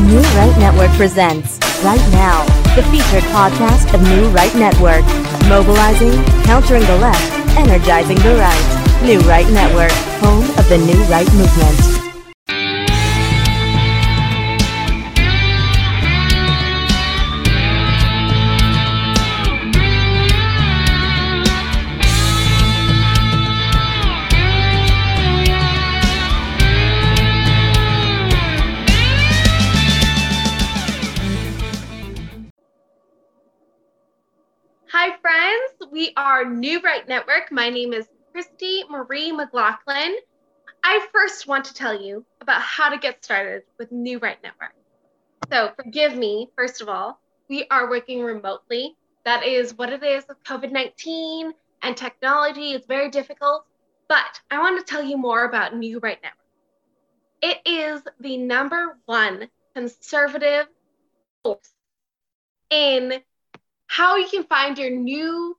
New Right Network presents Right Now, the featured podcast of New Right Network. Mobilizing, countering the left, energizing the right. New Right Network, home of the New Right movement. We are New Right Network. My name is Christy Marie McLaughlin. I first want to tell you about how to get started with New Right Network. So, forgive me, first of all, we are working remotely. That is what it is with COVID 19 and technology. It's very difficult. But I want to tell you more about New Right Network. It is the number one conservative force in how you can find your new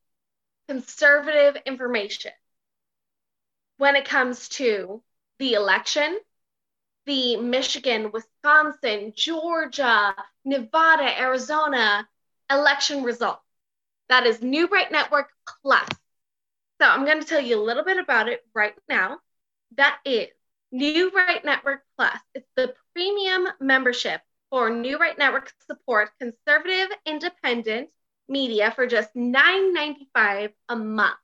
conservative information when it comes to the election, the Michigan, Wisconsin, Georgia, Nevada, Arizona election results. That is New Right Network Plus. So I'm going to tell you a little bit about it right now. That is New Right Network Plus. It's the premium membership for New Right Network support conservative, independent, media for just $9.95 a month.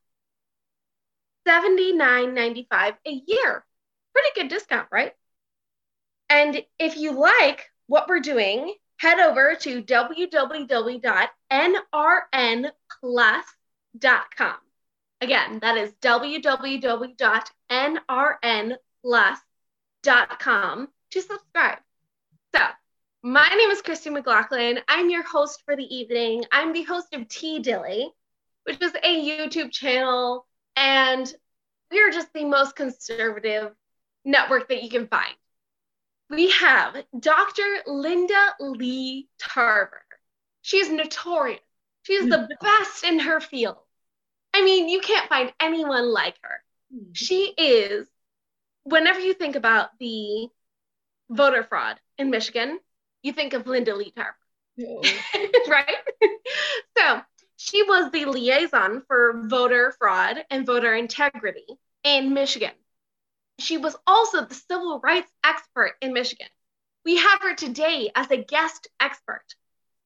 $79.95 a year. Pretty good discount, right? And if you like what we're doing, head over to www.nrnplus.com. Again, that is www.nrnplus.com to subscribe. So, my name is Christy McLaughlin. I'm your host for the evening. I'm the host of Tea Dilly, which is a YouTube channel, and we are just the most conservative network that you can find. We have Dr. Linda Lee Tarver. She is notorious. She is the mm. best in her field. I mean, you can't find anyone like her. Mm. She is, whenever you think about the voter fraud in Michigan, you think of Linda Lee Tarver, right? so she was the liaison for voter fraud and voter integrity in Michigan. She was also the civil rights expert in Michigan. We have her today as a guest expert.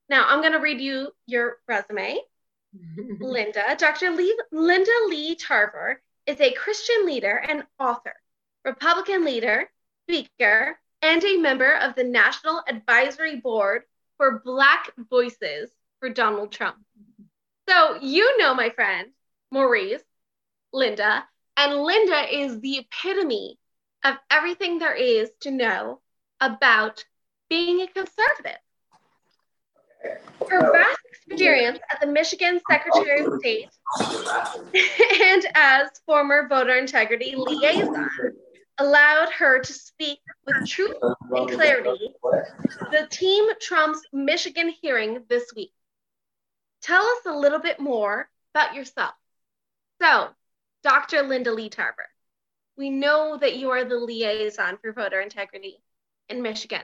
Now, I'm going to read you your resume. Linda, Dr. Lee, Linda Lee Tarver is a Christian leader and author, Republican leader, speaker, and a member of the National Advisory Board for Black Voices for Donald Trump. So, you know, my friend, Maurice, Linda, and Linda is the epitome of everything there is to know about being a conservative. Her vast experience as the Michigan Secretary of State and as former voter integrity liaison allowed her to speak with truth and clarity the Team Trump's Michigan hearing this week. Tell us a little bit more about yourself. So, Dr. Linda Lee Tarver, we know that you are the liaison for voter integrity in Michigan.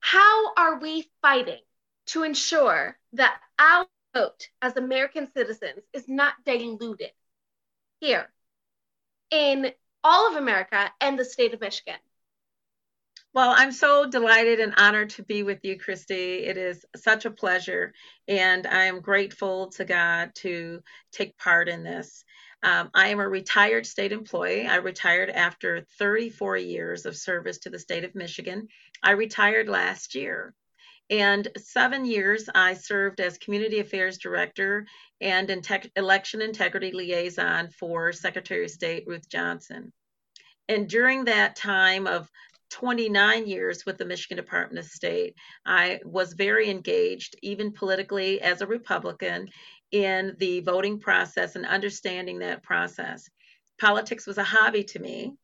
How are we fighting to ensure that our vote as American citizens is not diluted here in all of America and the state of Michigan? Well, I'm so delighted and honored to be with you, Christy. It is such a pleasure, and I am grateful to God to take part in this. Um, I am a retired state employee. I retired after 34 years of service to the state of Michigan. I retired last year. And seven years I served as Community Affairs Director and Election Integrity Liaison for Secretary of State Ruth Johnson. And during that time of 29 years with the Michigan Department of State, I was very engaged, even politically as a Republican, in the voting process and understanding that process. Politics was a hobby to me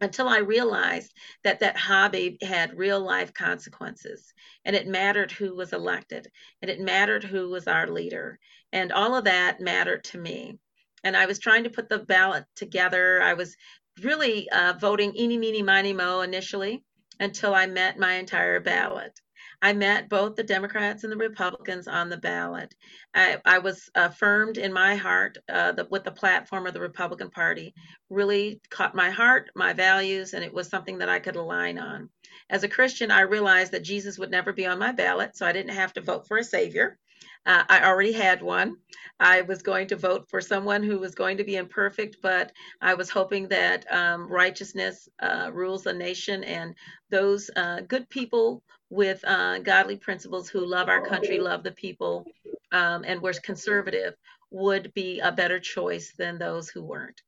until I realized that that hobby had real life consequences and it mattered who was elected and it mattered who was our leader. And all of that mattered to me. And I was trying to put the ballot together. I was really uh, voting eeny, meeny, miny, mo initially. until I met my entire ballot. I met both the Democrats and the Republicans on the ballot. I, I was affirmed in my heart uh, the, with the platform of the Republican Party, really caught my heart, my values, and it was something that I could align on. As a Christian, I realized that Jesus would never be on my ballot, so I didn't have to vote for a savior. Uh, I already had one. I was going to vote for someone who was going to be imperfect, but I was hoping that um, righteousness uh, rules a nation and those uh, good people with uh, godly principles who love our country, love the people, um, and were conservative would be a better choice than those who weren't.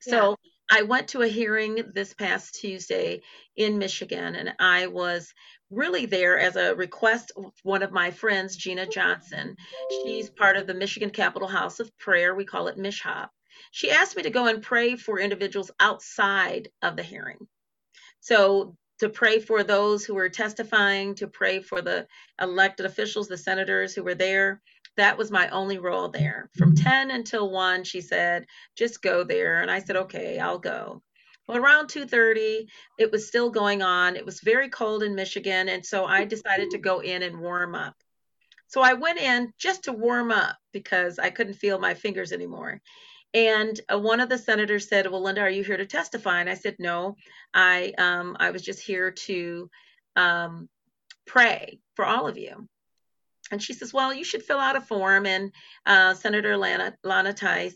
So I went to a hearing this past Tuesday in Michigan, and I was really there as a request of one of my friends, Gina Johnson. She's part of the Michigan Capitol House of Prayer. We call it MishHop. She asked me to go and pray for individuals outside of the hearing. So to pray for those who were testifying, to pray for the elected officials, the senators who were there. That was my only role there. From 10 until 1, she said, just go there. And I said, okay, I'll go. Well, around 2:30, it was still going on. It was very cold in Michigan, and so I decided to go in and warm up. So I went in just to warm up because I couldn't feel my fingers anymore. And uh, one of the senators said, "Well, Linda, are you here to testify?" And I said, "No, I um, I was just here to um, pray for all of you." And she says, "Well, you should fill out a form." And uh, Senator Lana, Lana Theis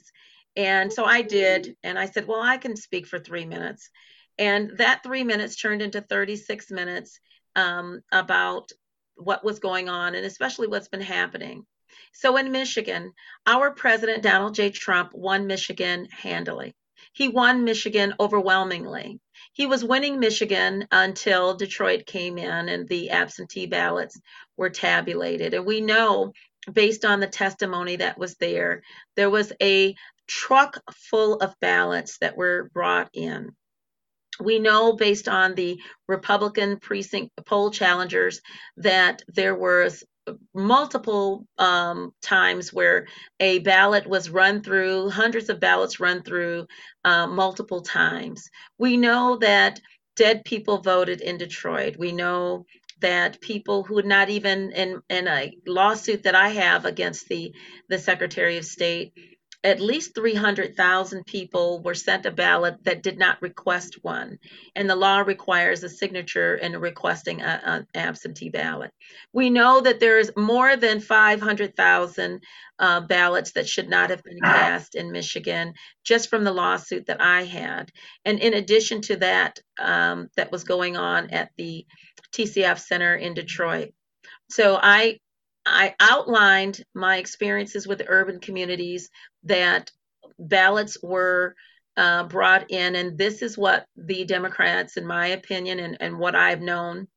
and so I did. And I said, well, I can speak for three minutes. And that three minutes turned into 36 minutes um, about what was going on and especially what's been happening. So in Michigan, our president, Donald J. Trump, won Michigan handily. He won Michigan overwhelmingly. He was winning Michigan until Detroit came in and the absentee ballots were tabulated. And we know based on the testimony that was there, there was a truck full of ballots that were brought in. We know based on the Republican precinct poll challengers that there was multiple um, times where a ballot was run through, hundreds of ballots run through uh, multiple times. We know that dead people voted in Detroit. We know that people who would not even in in a lawsuit that I have against the the Secretary of State at least 300,000 people were sent a ballot that did not request one. And the law requires a signature in requesting an absentee ballot. We know that there's more than 500,000 uh, ballots that should not have been cast in Michigan just from the lawsuit that I had. And in addition to that, um, that was going on at the TCF Center in Detroit. So I I outlined my experiences with urban communities that ballots were uh, brought in, and this is what the Democrats, in my opinion, and, and what I've known,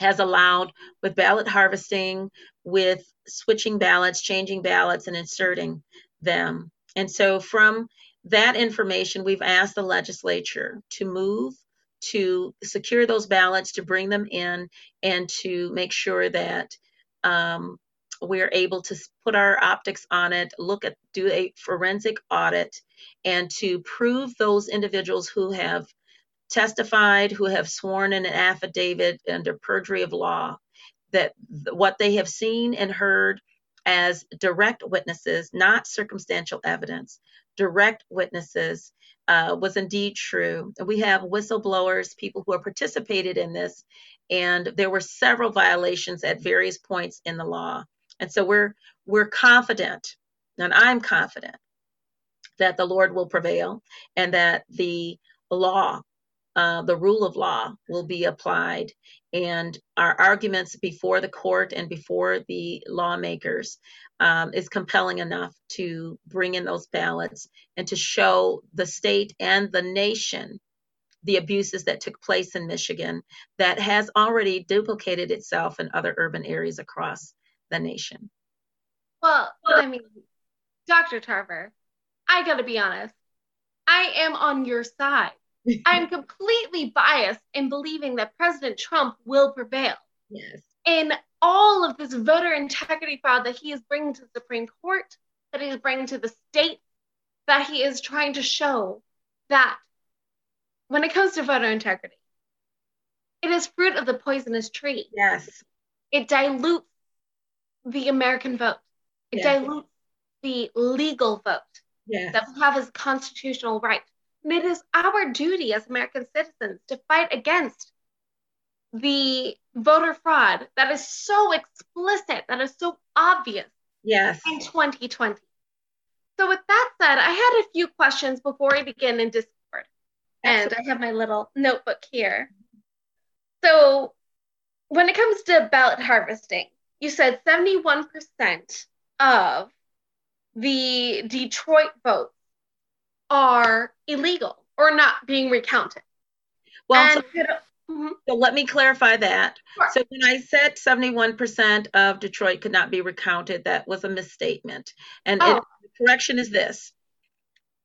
has allowed with ballot harvesting, with switching ballots, changing ballots, and inserting them. And so, from that information, we've asked the legislature to move to secure those ballots, to bring them in, and to make sure that um, we're able to put our optics on it, look at, do a forensic audit, and to prove those individuals who have testified, who have sworn in an affidavit under perjury of law, that what they have seen and heard as direct witnesses, not circumstantial evidence, direct witnesses, uh, was indeed true. We have whistleblowers, people who have participated in this, and there were several violations at various points in the law. And so we're we're confident, and I'm confident that the Lord will prevail and that the law, uh, the rule of law, will be applied, and our arguments before the court and before the lawmakers um, is compelling enough to bring in those ballots and to show the state and the nation the abuses that took place in Michigan that has already duplicated itself in other urban areas across the nation. Well, I mean, Dr. Tarver, I got to be honest. I am on your side. I'm completely biased in believing that President Trump will prevail. Yes. In all of this voter integrity fraud that he is bringing to the Supreme Court, that he is bringing to the state, that he is trying to show that when it comes to voter integrity, it is fruit of the poisonous tree. Yes. It dilutes the American vote. It Yes. dilutes the legal vote Yes. that we have as a constitutional right. And it is our duty as American citizens to fight against the voter fraud that is so explicit, that is so obvious Yes. in 2020. So, with that said, I had a few questions before we begin in Discord. And I have my little notebook here. So, when it comes to ballot harvesting, you said 71% of the Detroit votes are illegal or not being recounted. Well, and so, Mhm. so let me clarify that. Sure. So when I said 71% of Detroit could not be recounted, that was a misstatement. And Oh. it, the correction is this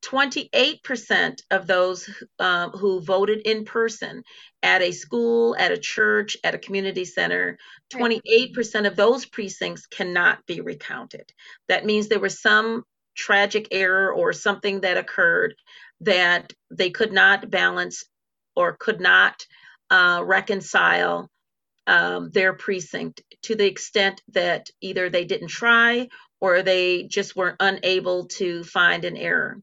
28% of those um, who voted in person at a school, at a church, at a community center, 28% of those precincts cannot be recounted. That means there were some tragic error or something that occurred that they could not balance or could not uh, reconcile um, their precinct to the extent that either they didn't try or they just weren't unable to find an error.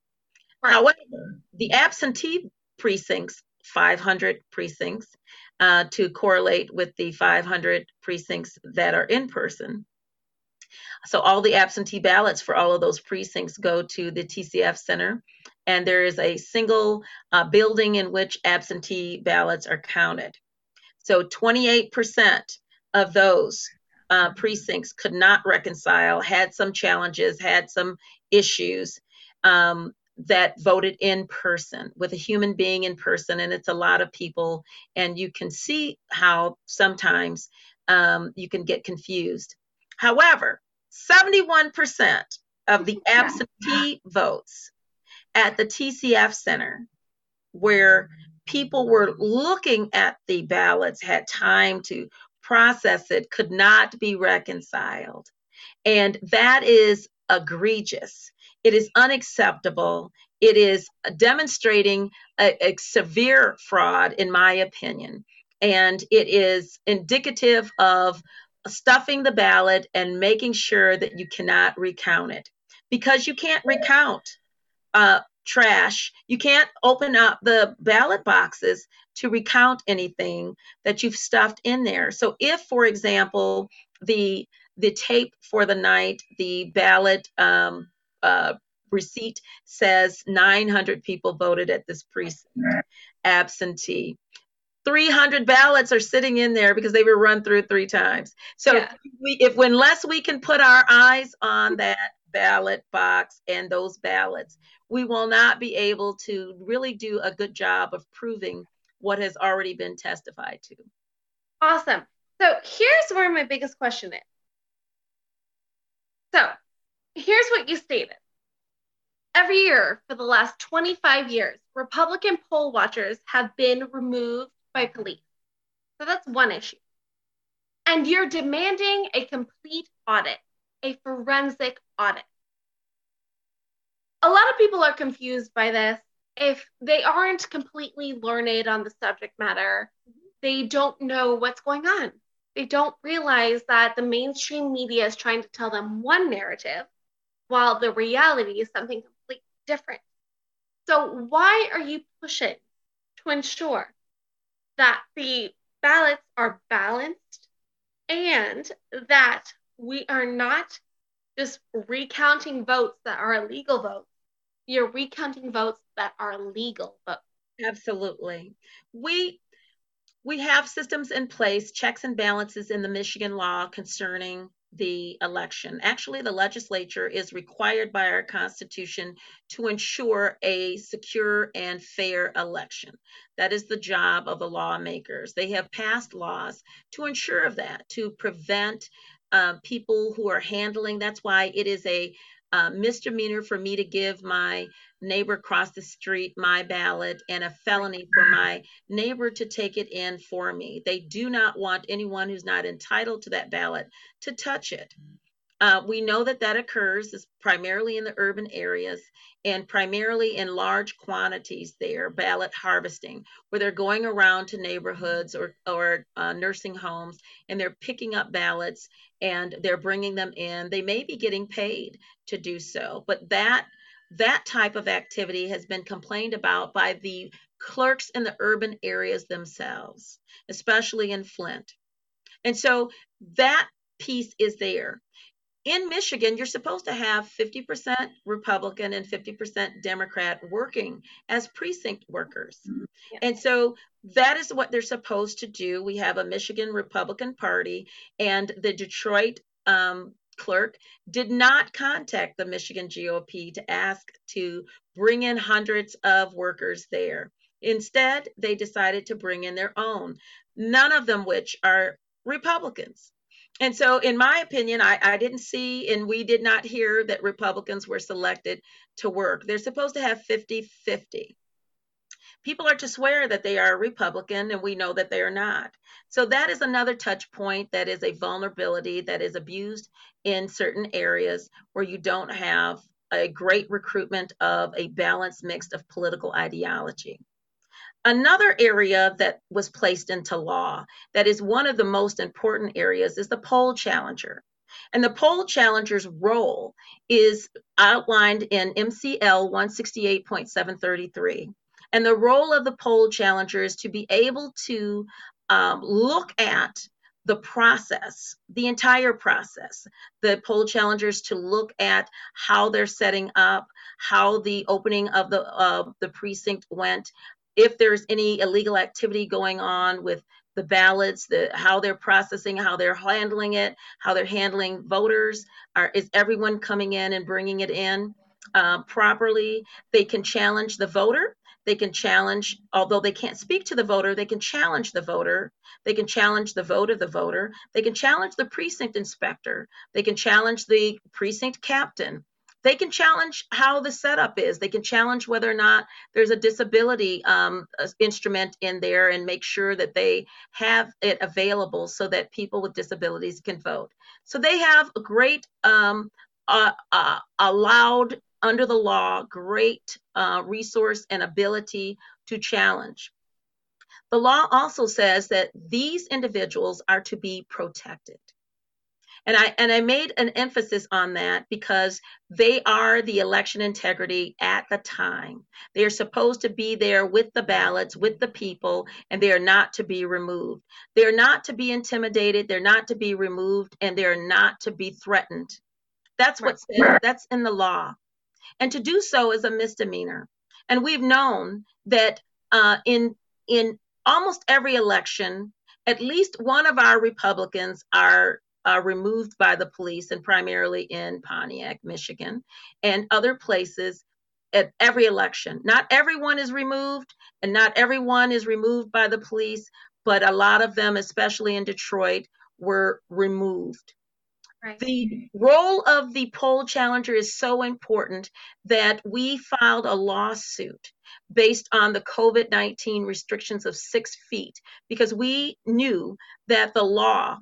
Right. However, the absentee precincts, 500 precincts, uh, to correlate with the 500 precincts that are in person. So all the absentee ballots for all of those precincts go to the TCF Center, and there is a single uh, building in which absentee ballots are counted. So 28% of those uh, precincts could not reconcile, had some challenges, had some issues um, that voted in person with a human being in person, and it's a lot of people, and you can see how sometimes um, you can get confused. However, 71% of the absentee votes at the TCF Center, where people were looking at the ballots, had time to process it, could not be reconciled. And that is egregious. It is unacceptable. It is demonstrating a, a severe fraud, in my opinion. And it is indicative of stuffing the ballot and making sure that you cannot recount it because you can't recount uh, trash. You can't open up the ballot boxes to recount anything that you've stuffed in there. So, if, for example, the the tape for the night, the ballot um, uh, receipt says 900 people voted at this precinct, absentee. 300 ballots are sitting in there because they were run through three times. So Yeah. we, if unless we can put our eyes on that ballot box and those ballots, we will not be able to really do a good job of proving what has already been testified to. Awesome. So here's where my biggest question is. So here's what you stated. Every year for the last 25 years, Republican poll watchers have been removed by police. So that's one issue. And you're demanding a complete audit, a forensic audit. A lot of people are confused by this. If they aren't completely learned on the subject matter, they don't know what's going on. They don't realize that the mainstream media is trying to tell them one narrative while the reality is something completely different. So, why are you pushing to ensure that the ballots are balanced and that we are not just recounting votes that are illegal votes? You're recounting votes that are legal votes. Absolutely. We we have systems in place, checks and balances in the Michigan law concerning the election. Actually, the legislature is required by our Constitution to ensure a secure and fair election. That is the job of the lawmakers. They have passed laws to ensure of that, to prevent uh, people who are handling. That's why it is a uh, misdemeanor for me to give my neighbor across the street my ballot and a felony for my neighbor to take it in for me. They do not want anyone who's not entitled to that ballot to touch it. Uh, we know that that occurs is primarily in the urban areas and primarily in large quantities there, ballot harvesting, where they're going around to neighborhoods or, or uh, nursing homes and they're picking up ballots and they're bringing them in. They may be getting paid to do so, but that that type of activity has been complained about by the clerks in the urban areas themselves, especially in Flint. And so that piece is there in Michigan, you're supposed to have 50% Republican and 50% Democrat working as precinct workers. Mm-hmm. Yeah. And so that is what they're supposed to do. We have a Michigan Republican Party, and the Detroit um, clerk did not contact the Michigan GOP to ask to bring in hundreds of workers there. Instead, they decided to bring in their own, none of them which are Republicans and so, in my opinion, I, I didn't see and we did not hear that Republicans were selected to work. They're supposed to have 50 50. People are to swear that they are a Republican, and we know that they are not. So, that is another touch point that is a vulnerability that is abused in certain areas where you don't have a great recruitment of a balanced mix of political ideology. Another area that was placed into law that is one of the most important areas is the poll challenger. And the poll challenger's role is outlined in MCL 168.733. And the role of the poll challenger is to be able to um, look at the process, the entire process. The poll challengers to look at how they're setting up, how the opening of the the precinct went, if there's any illegal activity going on with the ballots, the how they're processing, how they're handling it, how they're handling voters. Are, is everyone coming in and bringing it in uh, properly? They can challenge the voter. They can challenge, although they can't speak to the voter, they can challenge the voter. They can challenge the vote of the voter. They can challenge the precinct inspector. They can challenge the precinct captain they can challenge how the setup is. They can challenge whether or not there's a disability um, instrument in there and make sure that they have it available so that people with disabilities can vote. So they have a great, um, uh, uh, allowed under the law, great uh, resource and ability to challenge. The law also says that these individuals are to be protected. And I and I made an emphasis on that because they are the election integrity at the time. They are supposed to be there with the ballots, with the people, and they are not to be removed. They're not to be intimidated, they're not to be removed, and they're not to be threatened. That's what's that's in the law. And to do so is a misdemeanor. And we've known that uh, in in almost every election, at least one of our Republicans are uh, removed by the police, and primarily in Pontiac, Michigan, and other places at every election. Not everyone is removed, and not everyone is removed by the police, but a lot of them, especially in Detroit, were removed. Right. The role of the poll challenger is so important that we filed a lawsuit based on the COVID 19 restrictions of six feet because we knew that the law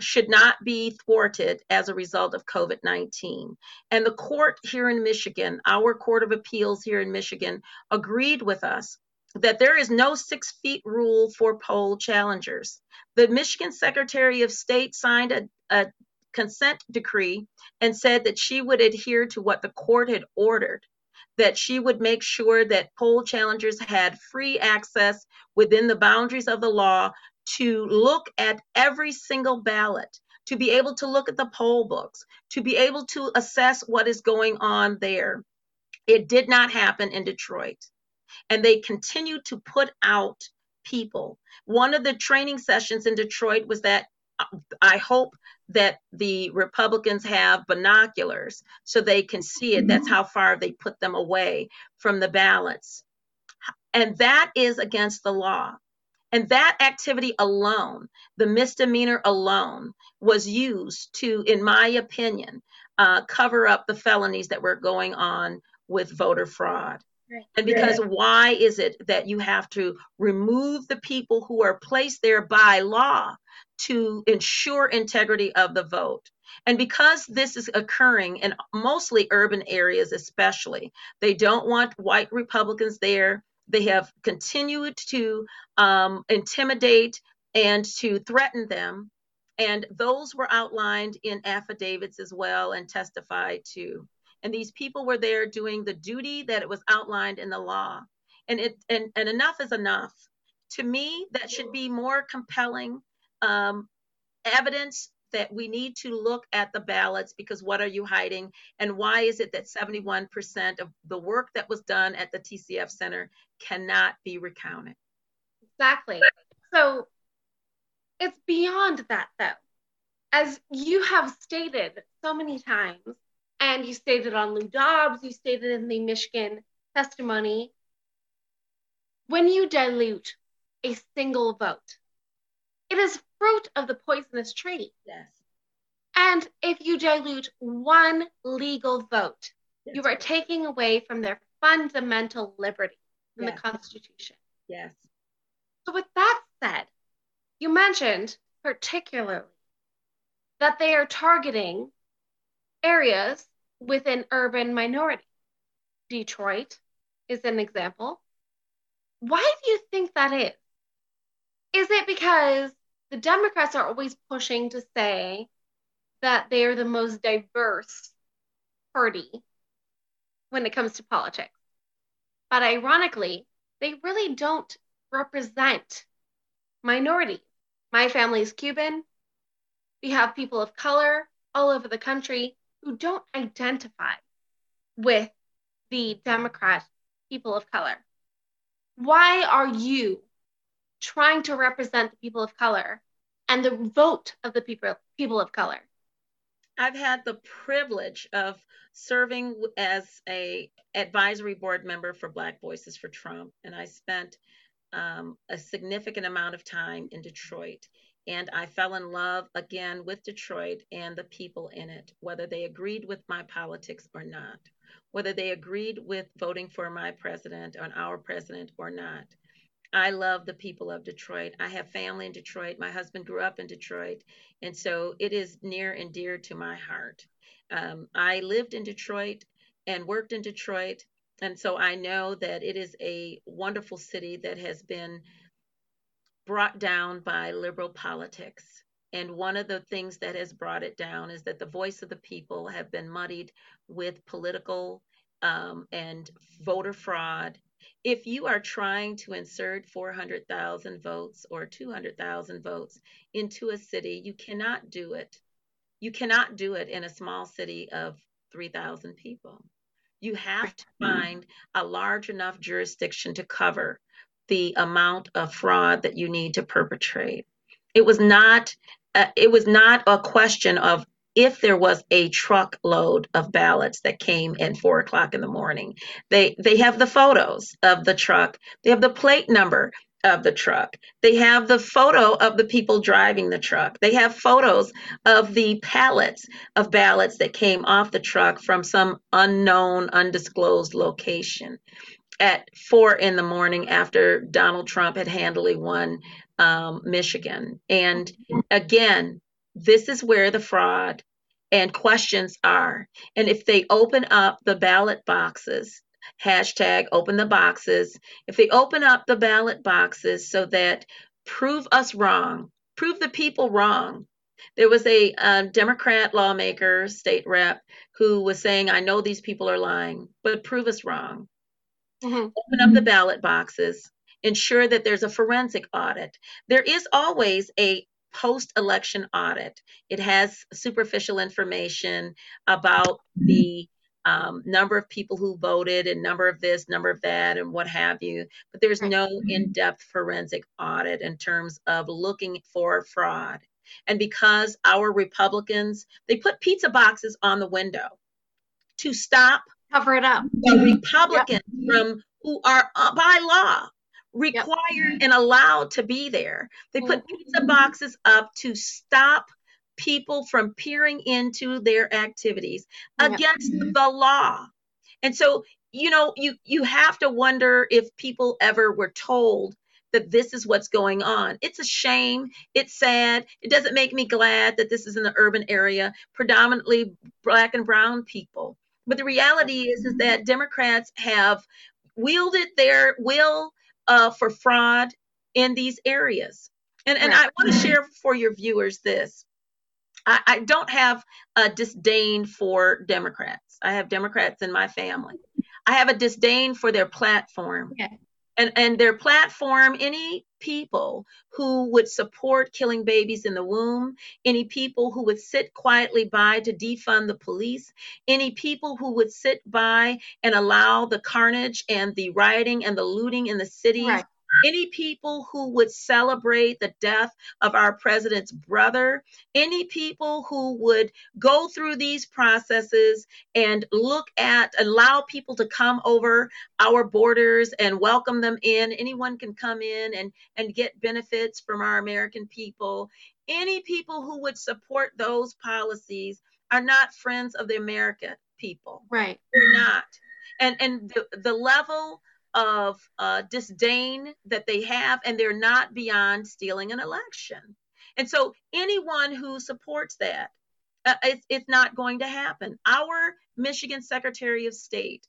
should not be thwarted as a result of COVID 19. And the court here in Michigan, our Court of Appeals here in Michigan, agreed with us that there is no six feet rule for poll challengers. The Michigan Secretary of State signed a, a consent decree and said that she would adhere to what the court had ordered that she would make sure that poll challengers had free access within the boundaries of the law to look at every single ballot, to be able to look at the poll books, to be able to assess what is going on there. It did not happen in Detroit. And they continue to put out people. One of the training sessions in Detroit was that I hope that the Republicans have binoculars so they can see it. That's how far they put them away from the ballots. And that is against the law. And that activity alone, the misdemeanor alone, was used to, in my opinion, uh, cover up the felonies that were going on with voter fraud. Right. And because right. why is it that you have to remove the people who are placed there by law to ensure integrity of the vote? And because this is occurring in mostly urban areas, especially, they don't want white Republicans there. They have continued to um, intimidate and to threaten them. And those were outlined in affidavits as well and testified to. And these people were there doing the duty that it was outlined in the law. And it and, and enough is enough. To me, that should be more compelling um, evidence that we need to look at the ballots because what are you hiding? And why is it that 71% of the work that was done at the TCF Center cannot be recounted? Exactly. So it's beyond that, though. As you have stated so many times, and you stated on Lou Dobbs, you stated in the Michigan testimony, when you dilute a single vote, it is fruit of the poisonous tree. Yes. And if you dilute one legal vote, yes. you are taking away from their fundamental liberty in yes. the Constitution. Yes. So, with that said, you mentioned particularly that they are targeting areas within urban minority. Detroit is an example. Why do you think that is? Is it because the Democrats are always pushing to say that they are the most diverse party when it comes to politics. But ironically, they really don't represent minorities. My family is Cuban. We have people of color all over the country who don't identify with the Democrat people of color. Why are you trying to represent the people of color and the vote of the people people of color. I've had the privilege of serving as a advisory board member for Black Voices for Trump, and I spent um, a significant amount of time in Detroit. And I fell in love again with Detroit and the people in it, whether they agreed with my politics or not, whether they agreed with voting for my president or our president or not. I love the people of Detroit. I have family in Detroit. My husband grew up in Detroit. And so it is near and dear to my heart. Um, I lived in Detroit and worked in Detroit. And so I know that it is a wonderful city that has been brought down by liberal politics. And one of the things that has brought it down is that the voice of the people have been muddied with political um, and voter fraud if you are trying to insert 400,000 votes or 200,000 votes into a city, you cannot do it. You cannot do it in a small city of 3,000 people. You have to find a large enough jurisdiction to cover the amount of fraud that you need to perpetrate. It was not uh, it was not a question of if there was a truckload of ballots that came at four o'clock in the morning. They they have the photos of the truck. They have the plate number of the truck. They have the photo of the people driving the truck. They have photos of the pallets of ballots that came off the truck from some unknown, undisclosed location at four in the morning after Donald Trump had handily won um, Michigan. And again, this is where the fraud and questions are. And if they open up the ballot boxes, hashtag open the boxes, if they open up the ballot boxes so that prove us wrong, prove the people wrong. There was a uh, Democrat lawmaker, state rep, who was saying, I know these people are lying, but prove us wrong. Mm-hmm. Open up the ballot boxes, ensure that there's a forensic audit. There is always a post election audit. It has superficial information about the um, number of people who voted and number of this, number of that, and what have you. But there's no in depth forensic audit in terms of looking for fraud. And because our Republicans, they put pizza boxes on the window to stop cover it up the Republicans yep. from who are uh, by law required yep. and allowed to be there. They put mm-hmm. pizza boxes up to stop people from peering into their activities yep. against the law. And so, you know, you you have to wonder if people ever were told that this is what's going on. It's a shame. It's sad. It doesn't make me glad that this is in the urban area, predominantly black and brown people. But the reality is, is that Democrats have wielded their will uh, for fraud in these areas. And, and I want to share for your viewers this. I, I don't have a disdain for Democrats. I have Democrats in my family. I have a disdain for their platform. Yeah. And, and their platform, any people who would support killing babies in the womb, any people who would sit quietly by to defund the police, any people who would sit by and allow the carnage and the rioting and the looting in the cities right any people who would celebrate the death of our president's brother, any people who would go through these processes and look at, allow people to come over our borders and welcome them in. Anyone can come in and, and get benefits from our American people. Any people who would support those policies are not friends of the American people. Right. They're not. And and the, the level of uh, disdain that they have, and they're not beyond stealing an election. And so, anyone who supports that, uh, it's, it's not going to happen. Our Michigan Secretary of State,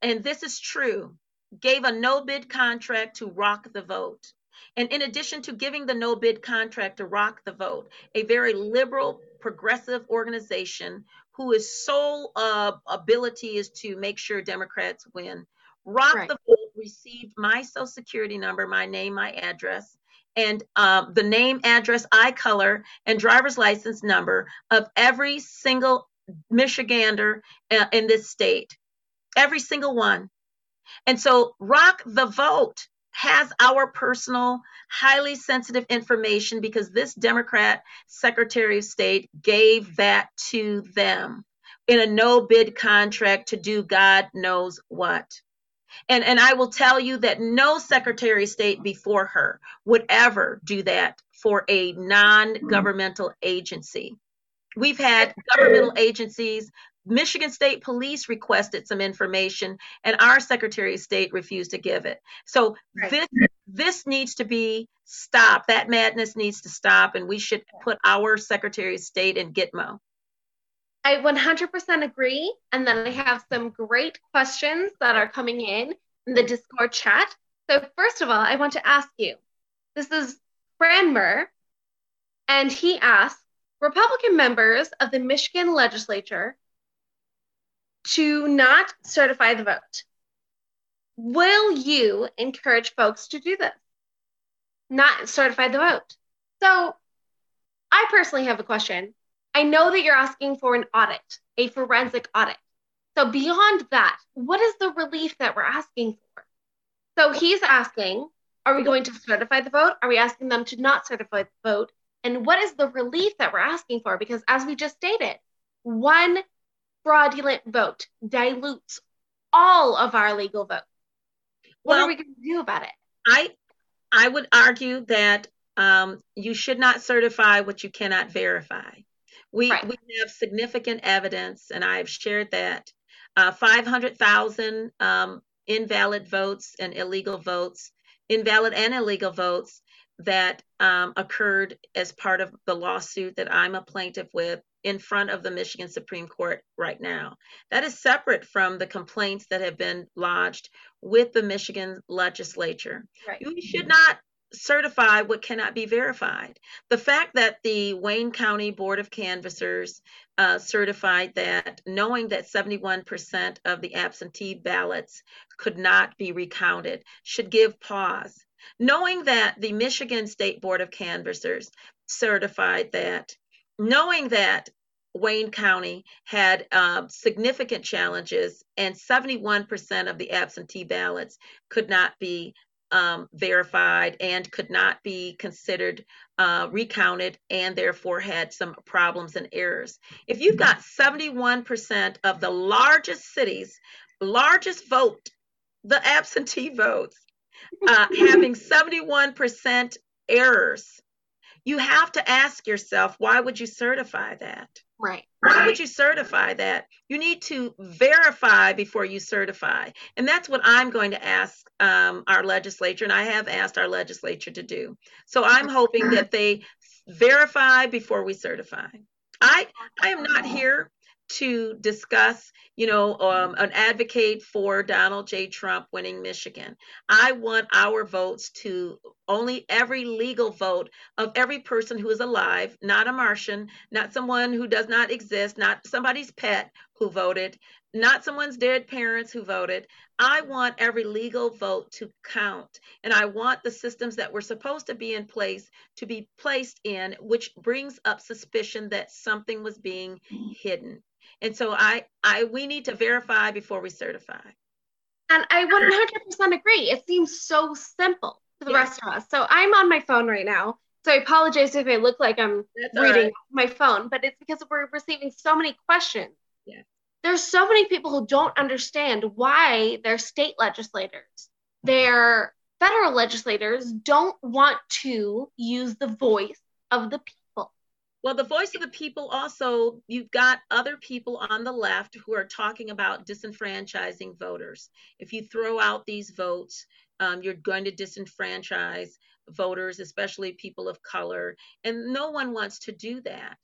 and this is true, gave a no bid contract to rock the vote. And in addition to giving the no bid contract to rock the vote, a very liberal, progressive organization whose sole uh, ability is to make sure Democrats win, Rock right. the Vote received my social security number, my name, my address, and um, the name, address, eye color, and driver's license number of every single Michigander uh, in this state. Every single one. And so Rock the Vote has our personal, highly sensitive information because this Democrat Secretary of State gave that to them in a no bid contract to do God knows what. And, and I will tell you that no Secretary of State before her would ever do that for a non governmental agency. We've had governmental agencies. Michigan State Police requested some information, and our Secretary of State refused to give it. So right. this this needs to be stopped. That madness needs to stop, and we should put our Secretary of State in Gitmo. I 100% agree. And then I have some great questions that are coming in in the Discord chat. So, first of all, I want to ask you this is Cranmer, and he asks Republican members of the Michigan legislature to not certify the vote. Will you encourage folks to do this? Not certify the vote. So, I personally have a question. I know that you're asking for an audit, a forensic audit. So beyond that, what is the relief that we're asking for? So he's asking, are we going to certify the vote? Are we asking them to not certify the vote? And what is the relief that we're asking for? Because as we just stated, one fraudulent vote dilutes all of our legal votes. What well, are we going to do about it? I I would argue that um, you should not certify what you cannot verify. We, right. we have significant evidence, and I've shared that uh, 500,000 um, invalid votes and illegal votes, invalid and illegal votes that um, occurred as part of the lawsuit that I'm a plaintiff with in front of the Michigan Supreme Court right now. That is separate from the complaints that have been lodged with the Michigan legislature. Right. You should not certify what cannot be verified. The fact that the Wayne County Board of Canvassers uh, certified that, knowing that 71% of the absentee ballots could not be recounted, should give pause. Knowing that the Michigan State Board of Canvassers certified that, knowing that Wayne County had uh, significant challenges, and 71% of the absentee ballots could not be um, verified and could not be considered uh, recounted and therefore had some problems and errors. If you've got 71% of the largest cities, largest vote, the absentee votes, uh, having 71% errors, you have to ask yourself, why would you certify that? Right. Why would you certify that? You need to verify before you certify. And that's what I'm going to ask um, our legislature, and I have asked our legislature to do. So I'm hoping that they verify before we certify. I, I am not here to discuss, you know, um, an advocate for Donald J. Trump winning Michigan. I want our votes to only every legal vote of every person who is alive, not a Martian, not someone who does not exist, not somebody's pet who voted, not someone's dead parents who voted. I want every legal vote to count. And I want the systems that were supposed to be in place to be placed in, which brings up suspicion that something was being hidden. And so I, I we need to verify before we certify. And I 100% agree. It seems so simple to the rest of us. So I'm on my phone right now. So I apologize if I look like I'm That's reading right. my phone, but it's because we're receiving so many questions. Yeah. There's so many people who don't understand why their state legislators, their federal legislators don't want to use the voice of the people well, the voice of the people also, you've got other people on the left who are talking about disenfranchising voters. If you throw out these votes, um, you're going to disenfranchise voters, especially people of color. And no one wants to do that.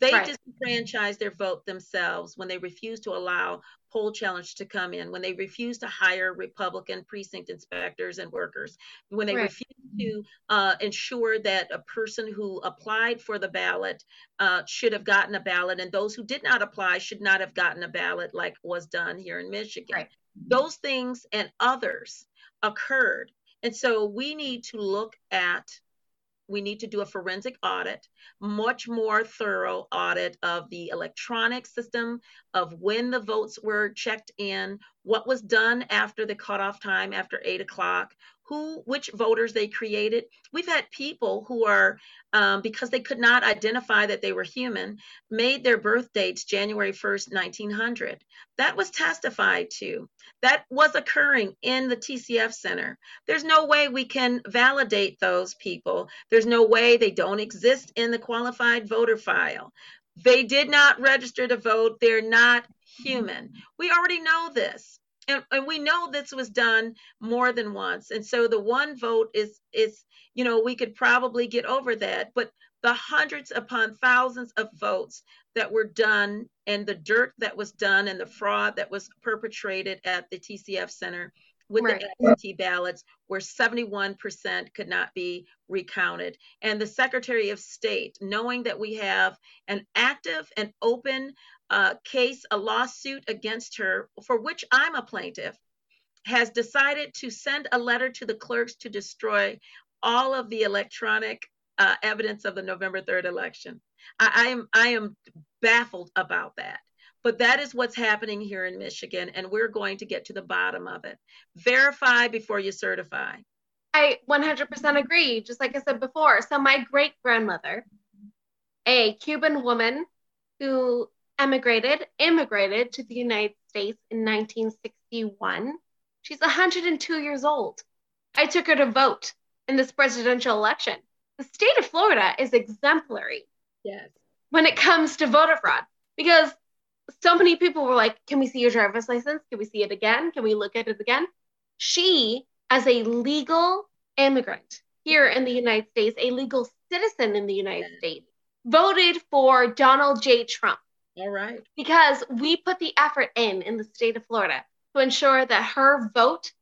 They right. disenfranchise their vote themselves when they refuse to allow poll challenge to come in, when they refuse to hire Republican precinct inspectors and workers, when they right. refuse to uh, ensure that a person who applied for the ballot uh, should have gotten a ballot, and those who did not apply should not have gotten a ballot like was done here in Michigan. Right. Those things and others occurred. And so we need to look at we need to do a forensic audit, much more thorough audit of the electronic system, of when the votes were checked in, what was done after the cutoff time after eight o'clock, who which voters they created. We've had people who are um, because they could not identify that they were human made their birth dates january 1st 1900 that was testified to. That was occurring in the tcf center. There's no way we can validate those people. There's no way they don't exist in the qualified voter file. They did not register to vote. They're not human. We already know this and, and we know this was done more than once and so the one vote is is you know we could probably get over that but the hundreds upon thousands of votes that were done and the dirt that was done and the fraud that was perpetrated at the TCF Center with right. the absentee ballots where 71% could not be recounted. And the Secretary of State, knowing that we have an active and open uh, case, a lawsuit against her, for which I'm a plaintiff, has decided to send a letter to the clerks to destroy all of the electronic uh, evidence of the November 3rd election. I, I, am I am baffled about that. But that is what's happening here in Michigan, and we're going to get to the bottom of it. Verify before you certify. I 100% agree. Just like I said before. So my great grandmother, a Cuban woman who emigrated, immigrated to the United States in 1961. She's 102 years old. I took her to vote in this presidential election. The state of Florida is exemplary. Yes. When it comes to voter fraud, because so many people were like, Can we see your driver's license? Can we see it again? Can we look at it again? She, as a legal immigrant here in the United States, a legal citizen in the United States, voted for Donald J. Trump. All right. Because we put the effort in in the state of Florida to ensure that her vote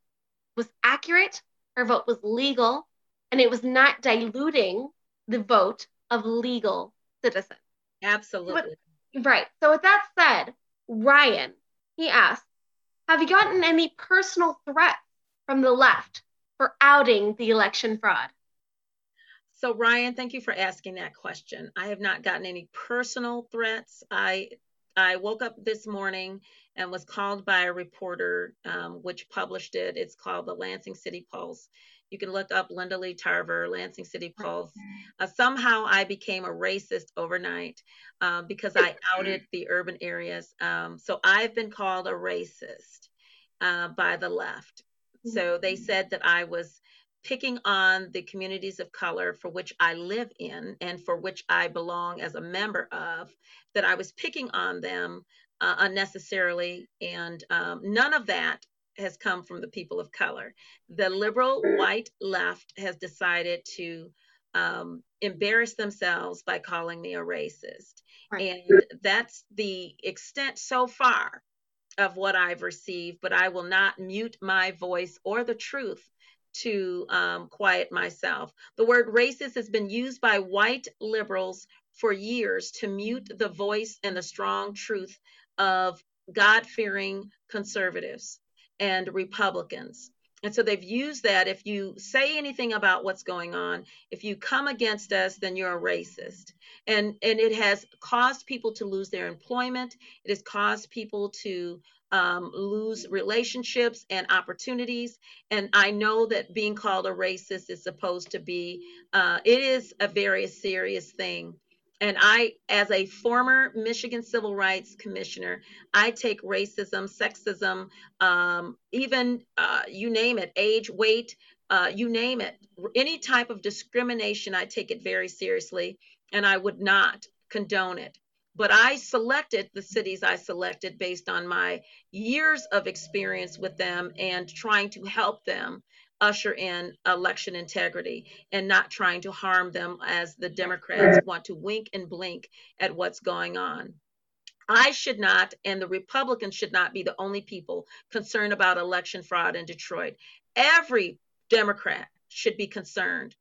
was accurate, her vote was legal, and it was not diluting the vote of legal citizens. Absolutely. But, right. So, with that said, Ryan, he asked, Have you gotten any personal threats from the left for outing the election fraud? So, Ryan, thank you for asking that question. I have not gotten any personal threats. I I woke up this morning and was called by a reporter, um, which published it. It's called the Lansing City Pulse. You can look up Linda Lee Tarver, Lansing City Pulse. Uh, somehow I became a racist overnight um, because I outed the urban areas. Um, so I've been called a racist uh, by the left. So they mm-hmm. said that I was picking on the communities of color for which I live in and for which I belong as a member of, that I was picking on them uh, unnecessarily. And um, none of that has come from the people of color. The liberal white left has decided to um, embarrass themselves by calling me a racist. Right. And that's the extent so far of what I've received, but I will not mute my voice or the truth to um, quiet myself. The word racist has been used by white liberals for years to mute the voice and the strong truth of God fearing conservatives and Republicans. And so they've used that. If you say anything about what's going on, if you come against us, then you're a racist. And and it has caused people to lose their employment. It has caused people to um, lose relationships and opportunities. And I know that being called a racist is supposed to be, uh, it is a very serious thing. And I, as a former Michigan Civil Rights Commissioner, I take racism, sexism, um, even uh, you name it, age, weight, uh, you name it, any type of discrimination, I take it very seriously, and I would not condone it. But I selected the cities I selected based on my years of experience with them and trying to help them usher in election integrity and not trying to harm them as the Democrats want to wink and blink at what's going on. I should not, and the Republicans should not be the only people concerned about election fraud in Detroit. Every Democrat should be concerned.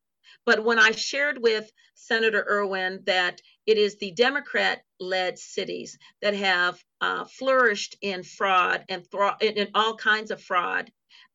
But when I shared with Senator Irwin that it is the Democrat led cities that have uh, flourished in fraud and thro- in all kinds of fraud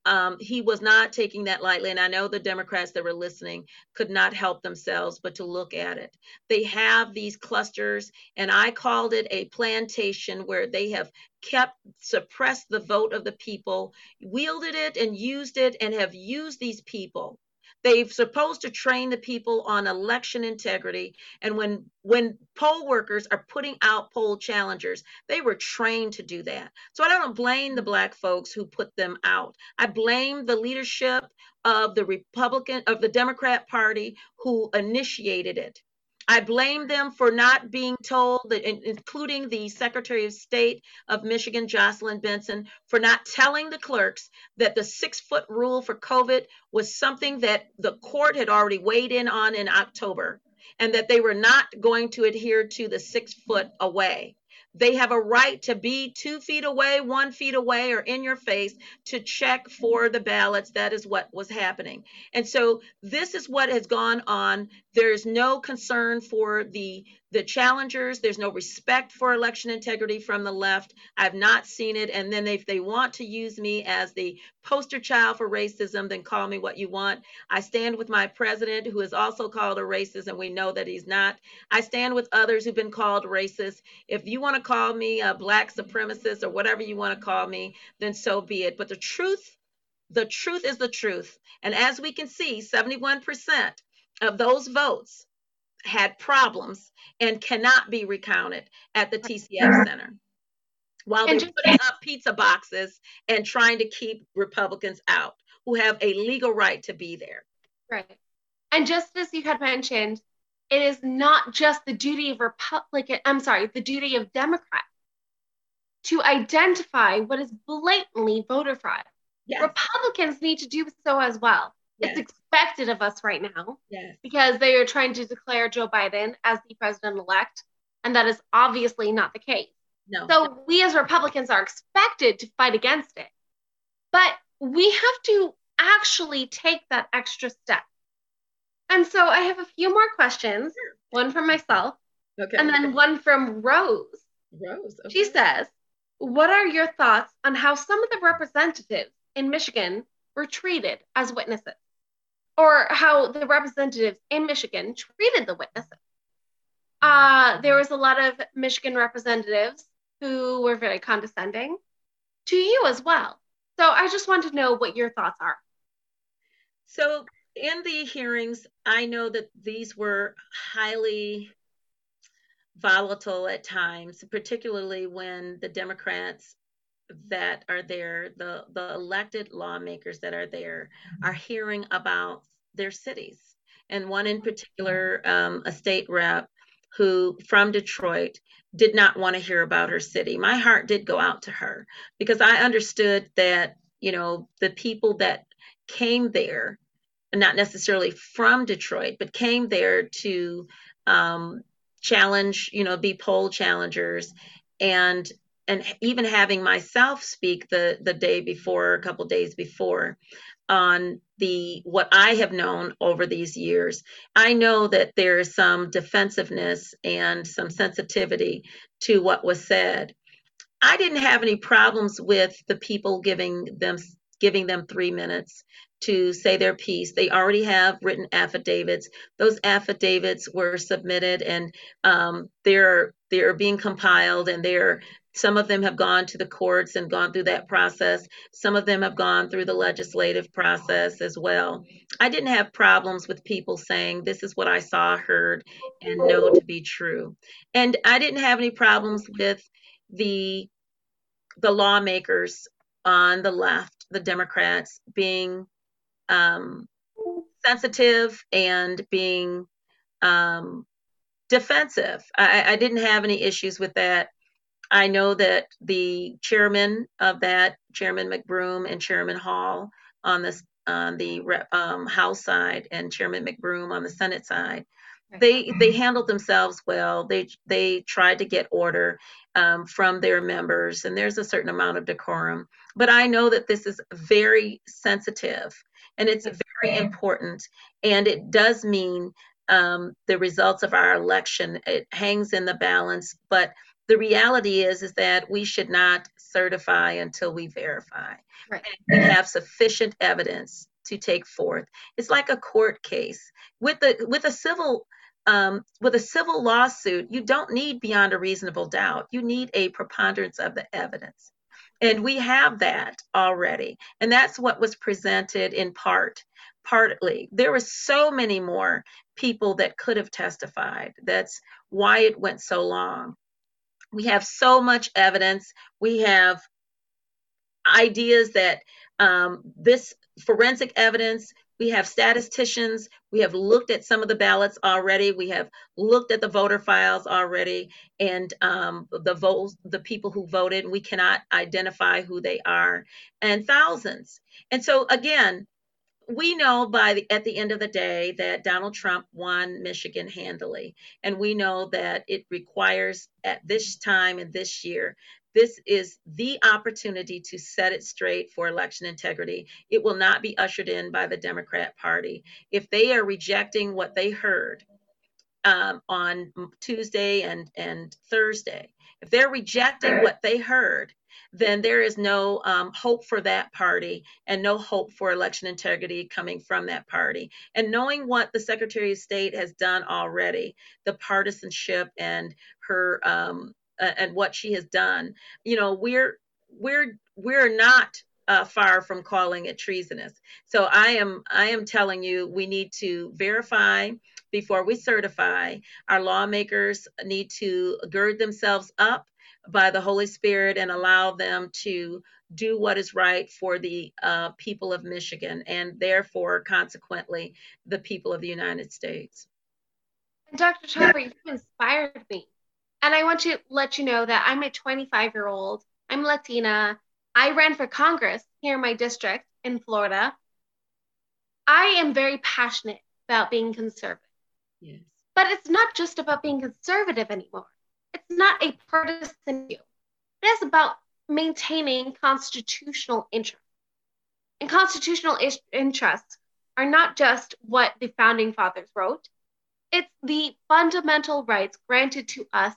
um, he was not taking that lightly. And I know the Democrats that were listening could not help themselves but to look at it. They have these clusters, and I called it a plantation where they have kept suppressed the vote of the people, wielded it and used it, and have used these people they're supposed to train the people on election integrity. And when when poll workers are putting out poll challengers, they were trained to do that. So I don't blame the black folks who put them out. I blame the leadership of the Republican of the Democrat Party who initiated it. I blame them for not being told, including the Secretary of State of Michigan, Jocelyn Benson, for not telling the clerks that the six foot rule for COVID was something that the court had already weighed in on in October and that they were not going to adhere to the six foot away. They have a right to be two feet away, one feet away, or in your face to check for the ballots. That is what was happening. And so this is what has gone on. There's no concern for the the challengers. There's no respect for election integrity from the left. I've not seen it. And then if they want to use me as the poster child for racism, then call me what you want. I stand with my president, who is also called a racist, and we know that he's not. I stand with others who've been called racist. If you want to call me a black supremacist or whatever you want to call me, then so be it. But the truth, the truth is the truth. And as we can see, 71% of those votes had problems and cannot be recounted at the TCF Center. While they're putting up pizza boxes and trying to keep Republicans out who have a legal right to be there. Right. And just as you had mentioned, it is not just the duty of Republican, I'm sorry, the duty of Democrats to identify what is blatantly voter fraud. Yes. Republicans need to do so as well. Yes. It's expected of us right now. Yes. Because they are trying to declare Joe Biden as the president elect. And that is obviously not the case. No. So we as Republicans are expected to fight against it. But we have to actually take that extra step. And so I have a few more questions, one from myself, okay. and then one from Rose. Rose. Okay. She says, What are your thoughts on how some of the representatives in Michigan were treated as witnesses? Or how the representatives in Michigan treated the witnesses. Uh, there was a lot of Michigan representatives who were very condescending to you as well. So I just want to know what your thoughts are. So, in the hearings, I know that these were highly volatile at times, particularly when the Democrats that are there, the, the elected lawmakers that are there, are hearing about their cities. And one in particular, um, a state rep who from Detroit did not want to hear about her city. My heart did go out to her because I understood that, you know, the people that came there, not necessarily from Detroit, but came there to um, challenge, you know, be poll challengers and and even having myself speak the the day before, a couple days before, on the what I have known over these years, I know that there is some defensiveness and some sensitivity to what was said. I didn't have any problems with the people giving them giving them three minutes to say their piece. They already have written affidavits. Those affidavits were submitted and um, they're they're being compiled and they're some of them have gone to the courts and gone through that process. Some of them have gone through the legislative process as well. I didn't have problems with people saying, This is what I saw, heard, and know to be true. And I didn't have any problems with the the lawmakers on the left, the Democrats, being um, sensitive and being um, defensive. I, I didn't have any issues with that. I know that the chairman of that, Chairman McBroom and Chairman Hall on this on the um, House side and Chairman McBroom on the Senate side, they they handled themselves well. They they tried to get order um, from their members, and there's a certain amount of decorum. But I know that this is very sensitive and it's very important, and it does mean um, the results of our election. It hangs in the balance, but the reality is is that we should not certify until we verify. Right. and we have sufficient evidence to take forth. It's like a court case. With the with a civil um, with a civil lawsuit you don't need beyond a reasonable doubt. You need a preponderance of the evidence. And we have that already. And that's what was presented in part partly. There were so many more people that could have testified. That's why it went so long we have so much evidence. We have ideas that um, this forensic evidence, we have statisticians, we have looked at some of the ballots already, we have looked at the voter files already, and um, the votes, the people who voted, we cannot identify who they are, and thousands. And so again, we know by the, at the end of the day that Donald Trump won Michigan handily, and we know that it requires at this time and this year. This is the opportunity to set it straight for election integrity. It will not be ushered in by the Democrat Party. If they are rejecting what they heard um, on Tuesday and, and Thursday, if they're rejecting what they heard, then there is no um, hope for that party and no hope for election integrity coming from that party. And knowing what the Secretary of State has done already, the partisanship and her um, uh, and what she has done, you know, we're we're we're not uh, far from calling it treasonous. So I am I am telling you we need to verify before we certify. Our lawmakers need to gird themselves up by the Holy Spirit and allow them to do what is right for the uh, people of Michigan and therefore, consequently, the people of the United States. Dr. Tarver, you inspired me. And I want to let you know that I'm a 25 year old, I'm Latina. I ran for Congress here in my district in Florida. I am very passionate about being conservative. Yes. But it's not just about being conservative anymore not a partisan view. It is about maintaining constitutional interests. And constitutional is- interests are not just what the founding fathers wrote, it's the fundamental rights granted to us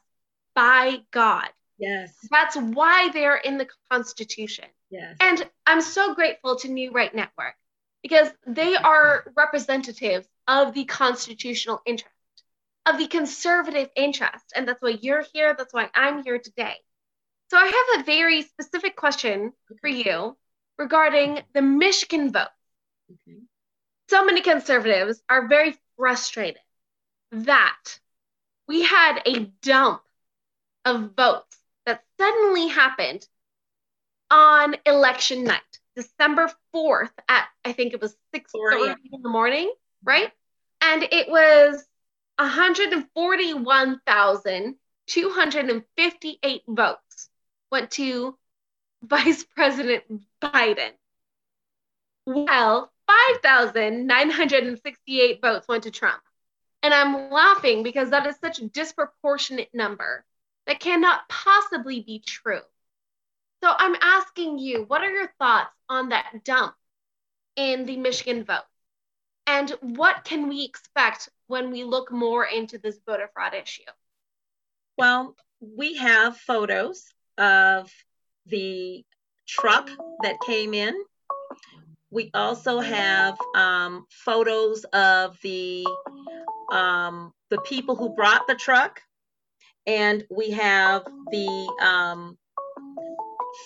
by God. Yes. That's why they're in the Constitution. Yes. And I'm so grateful to New Right Network because they are representatives of the constitutional interest of the conservative interest. And that's why you're here. That's why I'm here today. So I have a very specific question for you regarding the Michigan vote. Okay. So many conservatives are very frustrated that we had a dump of votes that suddenly happened on election night, December 4th at I think it was 6:30 in the morning, right? And it was 141,258 votes went to Vice President Biden. Well, 5,968 votes went to Trump. And I'm laughing because that is such a disproportionate number that cannot possibly be true. So I'm asking you, what are your thoughts on that dump in the Michigan vote? And what can we expect when we look more into this voter fraud issue? Well, we have photos of the truck that came in. We also have um, photos of the um, the people who brought the truck, and we have the um,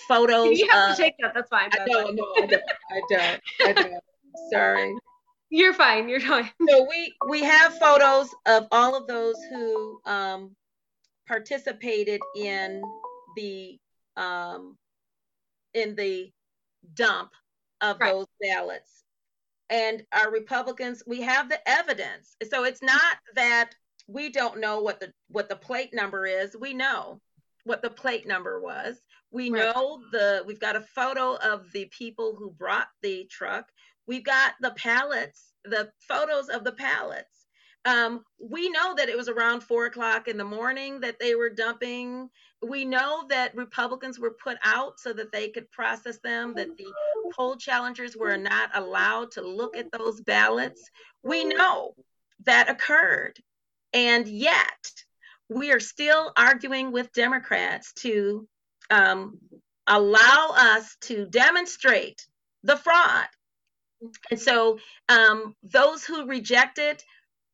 photos. You have of, to take that. That's fine. I don't. No, I don't. I don't. I don't. Sorry. You're fine. You're fine. So we we have photos of all of those who um, participated in the um, in the dump of right. those ballots. And our Republicans, we have the evidence. So it's not that we don't know what the what the plate number is. We know what the plate number was. We right. know the we've got a photo of the people who brought the truck. We've got the pallets, the photos of the pallets. Um, we know that it was around four o'clock in the morning that they were dumping. We know that Republicans were put out so that they could process them, that the poll challengers were not allowed to look at those ballots. We know that occurred. And yet, we are still arguing with Democrats to um, allow us to demonstrate the fraud. And so, um, those who reject it,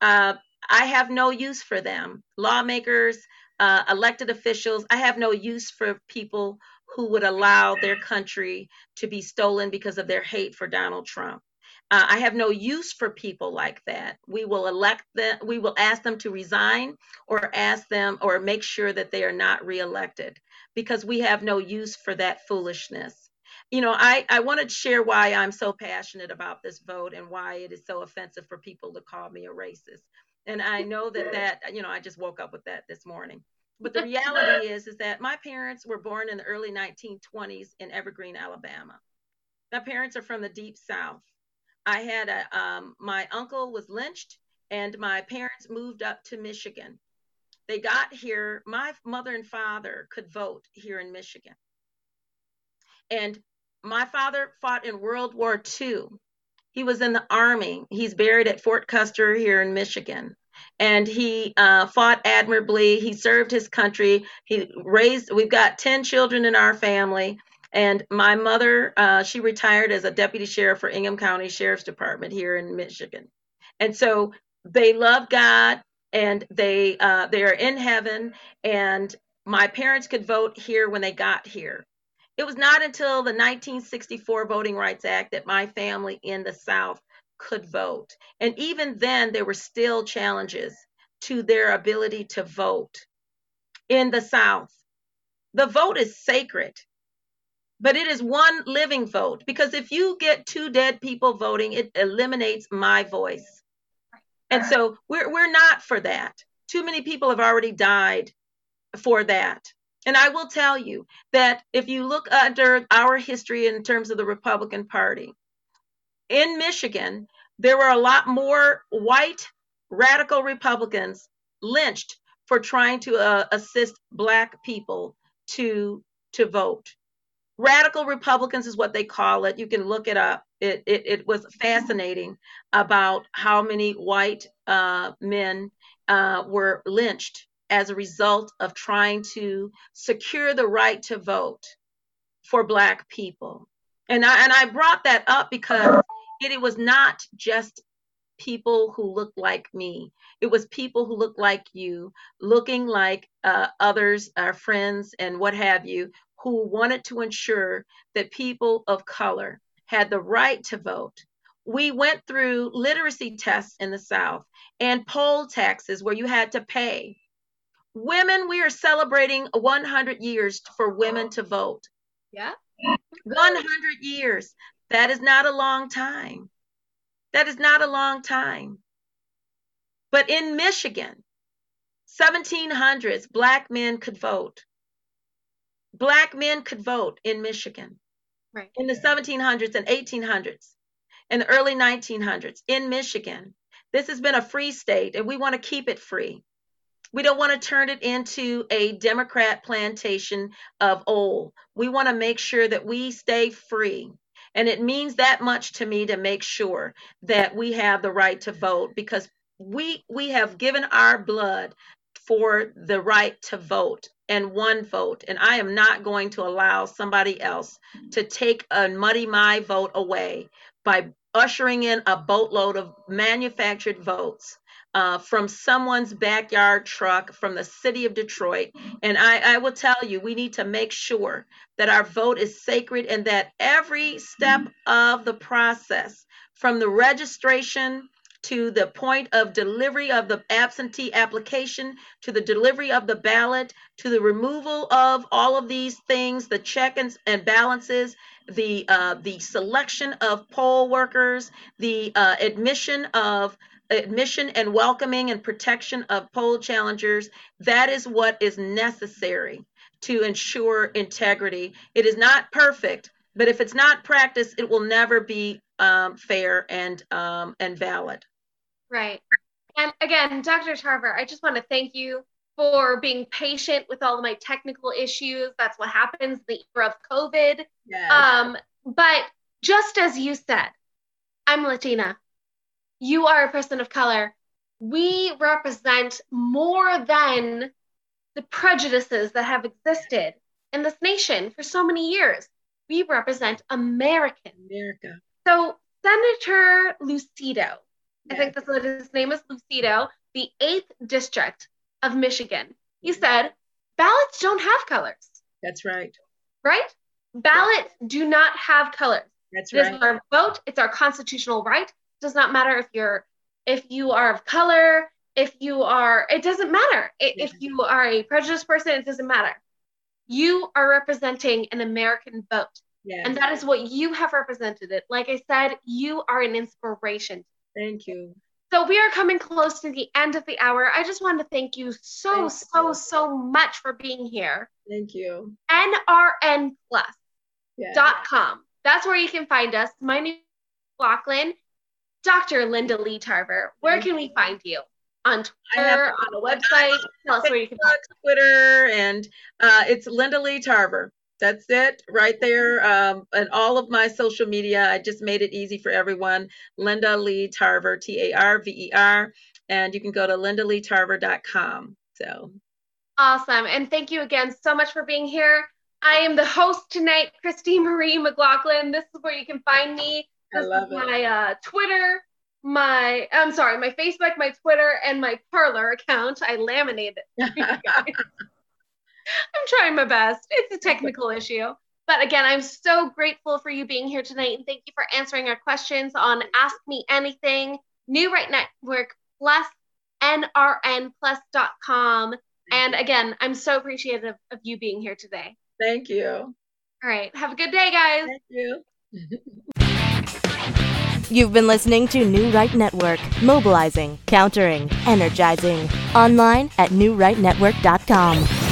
uh, I have no use for them. Lawmakers, uh, elected officials, I have no use for people who would allow their country to be stolen because of their hate for Donald Trump. Uh, I have no use for people like that. We will elect them, we will ask them to resign or ask them or make sure that they are not reelected because we have no use for that foolishness. You know, I, I want to share why I'm so passionate about this vote and why it is so offensive for people to call me a racist. And I know that that, you know, I just woke up with that this morning. But the reality is, is that my parents were born in the early 1920s in Evergreen, Alabama. My parents are from the deep South. I had a, um, my uncle was lynched, and my parents moved up to Michigan. They got here. My mother and father could vote here in Michigan. And my father fought in World War II. He was in the Army. He's buried at Fort Custer here in Michigan. And he uh, fought admirably. He served his country. He raised, we've got 10 children in our family. And my mother, uh, she retired as a deputy sheriff for Ingham County Sheriff's Department here in Michigan. And so they love God and they uh, they are in heaven. And my parents could vote here when they got here. It was not until the 1964 Voting Rights Act that my family in the South could vote. And even then, there were still challenges to their ability to vote in the South. The vote is sacred but it is one living vote because if you get two dead people voting it eliminates my voice and so we're we're not for that too many people have already died for that and i will tell you that if you look under our history in terms of the republican party in michigan there were a lot more white radical republicans lynched for trying to uh, assist black people to to vote radical Republicans is what they call it. You can look it up. It it, it was fascinating about how many white uh, men uh, were lynched as a result of trying to secure the right to vote for Black people. And I and I brought that up because it, it was not just people who looked like me. It was people who looked like you, looking like uh, others, our friends, and what have you, who wanted to ensure that people of color had the right to vote. We went through literacy tests in the South and poll taxes where you had to pay. Women, we are celebrating 100 years for women to vote. Yeah. 100 years. That is not a long time. That is not a long time. But in Michigan, 1700s, black men could vote. Black men could vote in Michigan. Right. In the 1700s and 1800s, in the early 1900s, in Michigan. This has been a free state, and we want to keep it free. We don't want to turn it into a Democrat plantation of old. We want to make sure that we stay free. And it means that much to me to make sure that we have the right to vote because we we have given our blood for the right to vote and one vote and i am not going to allow somebody else to take and muddy my vote away by ushering in a boatload of manufactured votes uh, from someone's backyard truck from the city of Detroit. And I, I will tell you, we need to make sure that our vote is sacred and that every step of the process, from the registration to the point of delivery of the absentee application, to the delivery of the ballot, to the removal of all of these things, the check-ins and balances, the uh, the selection of poll workers, the uh, admission of admission and welcoming and protection of poll challengers. That is what is necessary to ensure integrity. It is not perfect, but if it's not practiced, it will never be um, fair and um, and valid. Right. And again, Dr. Tarver, I just want to thank you for being patient with all of my technical issues. That's what happens in the era of COVID. Yes. Um, but just as you said, I'm Latina you are a person of color, we represent more than the prejudices that have existed in this nation for so many years. We represent American. America. So Senator Lucido, I think that's what his name is, Lucido, the eighth district of Michigan. He mm-hmm. said, ballots don't have colors. That's right. Right? Ballots do not have colors. That's it right. It is our vote. It's our constitutional right does not matter if you're if you are of color if you are it doesn't matter. If you are a prejudiced person it doesn't matter. You are representing an american vote yes. and that is what you have represented. It like i said you are an inspiration. Thank you. So we are coming close to the end of the hour. I just want to thank you so thank so you. so much for being here. Thank you. Nrn plus dot com. That's where you can find us. My name is Lachlan. Dr. Linda Lee Tarver, where can we find you? On Twitter, on a website? Tell us where you can find Twitter, and uh, it's Linda Lee Tarver. That's it right there. Um, and all of my social media, I just made it easy for everyone. Linda Lee Tarver, T A R V E R. And you can go to lindaleetarver.com. So awesome. And thank you again so much for being here. I am the host tonight, Christy Marie McLaughlin. This is where you can find me. This love is my uh, Twitter, my I'm sorry, my Facebook, my Twitter, and my Parler account. I laminated it. I'm trying my best. It's a technical issue. But again, I'm so grateful for you being here tonight and thank you for answering our questions on Ask Me Anything, New Right Network Plus, nrnplus.com. And again, I'm so appreciative of you being here today. Thank you. All right. Have a good day, guys. Thank you. You've been listening to New Right Network, mobilizing, countering, energizing. Online at newrightnetwork.com.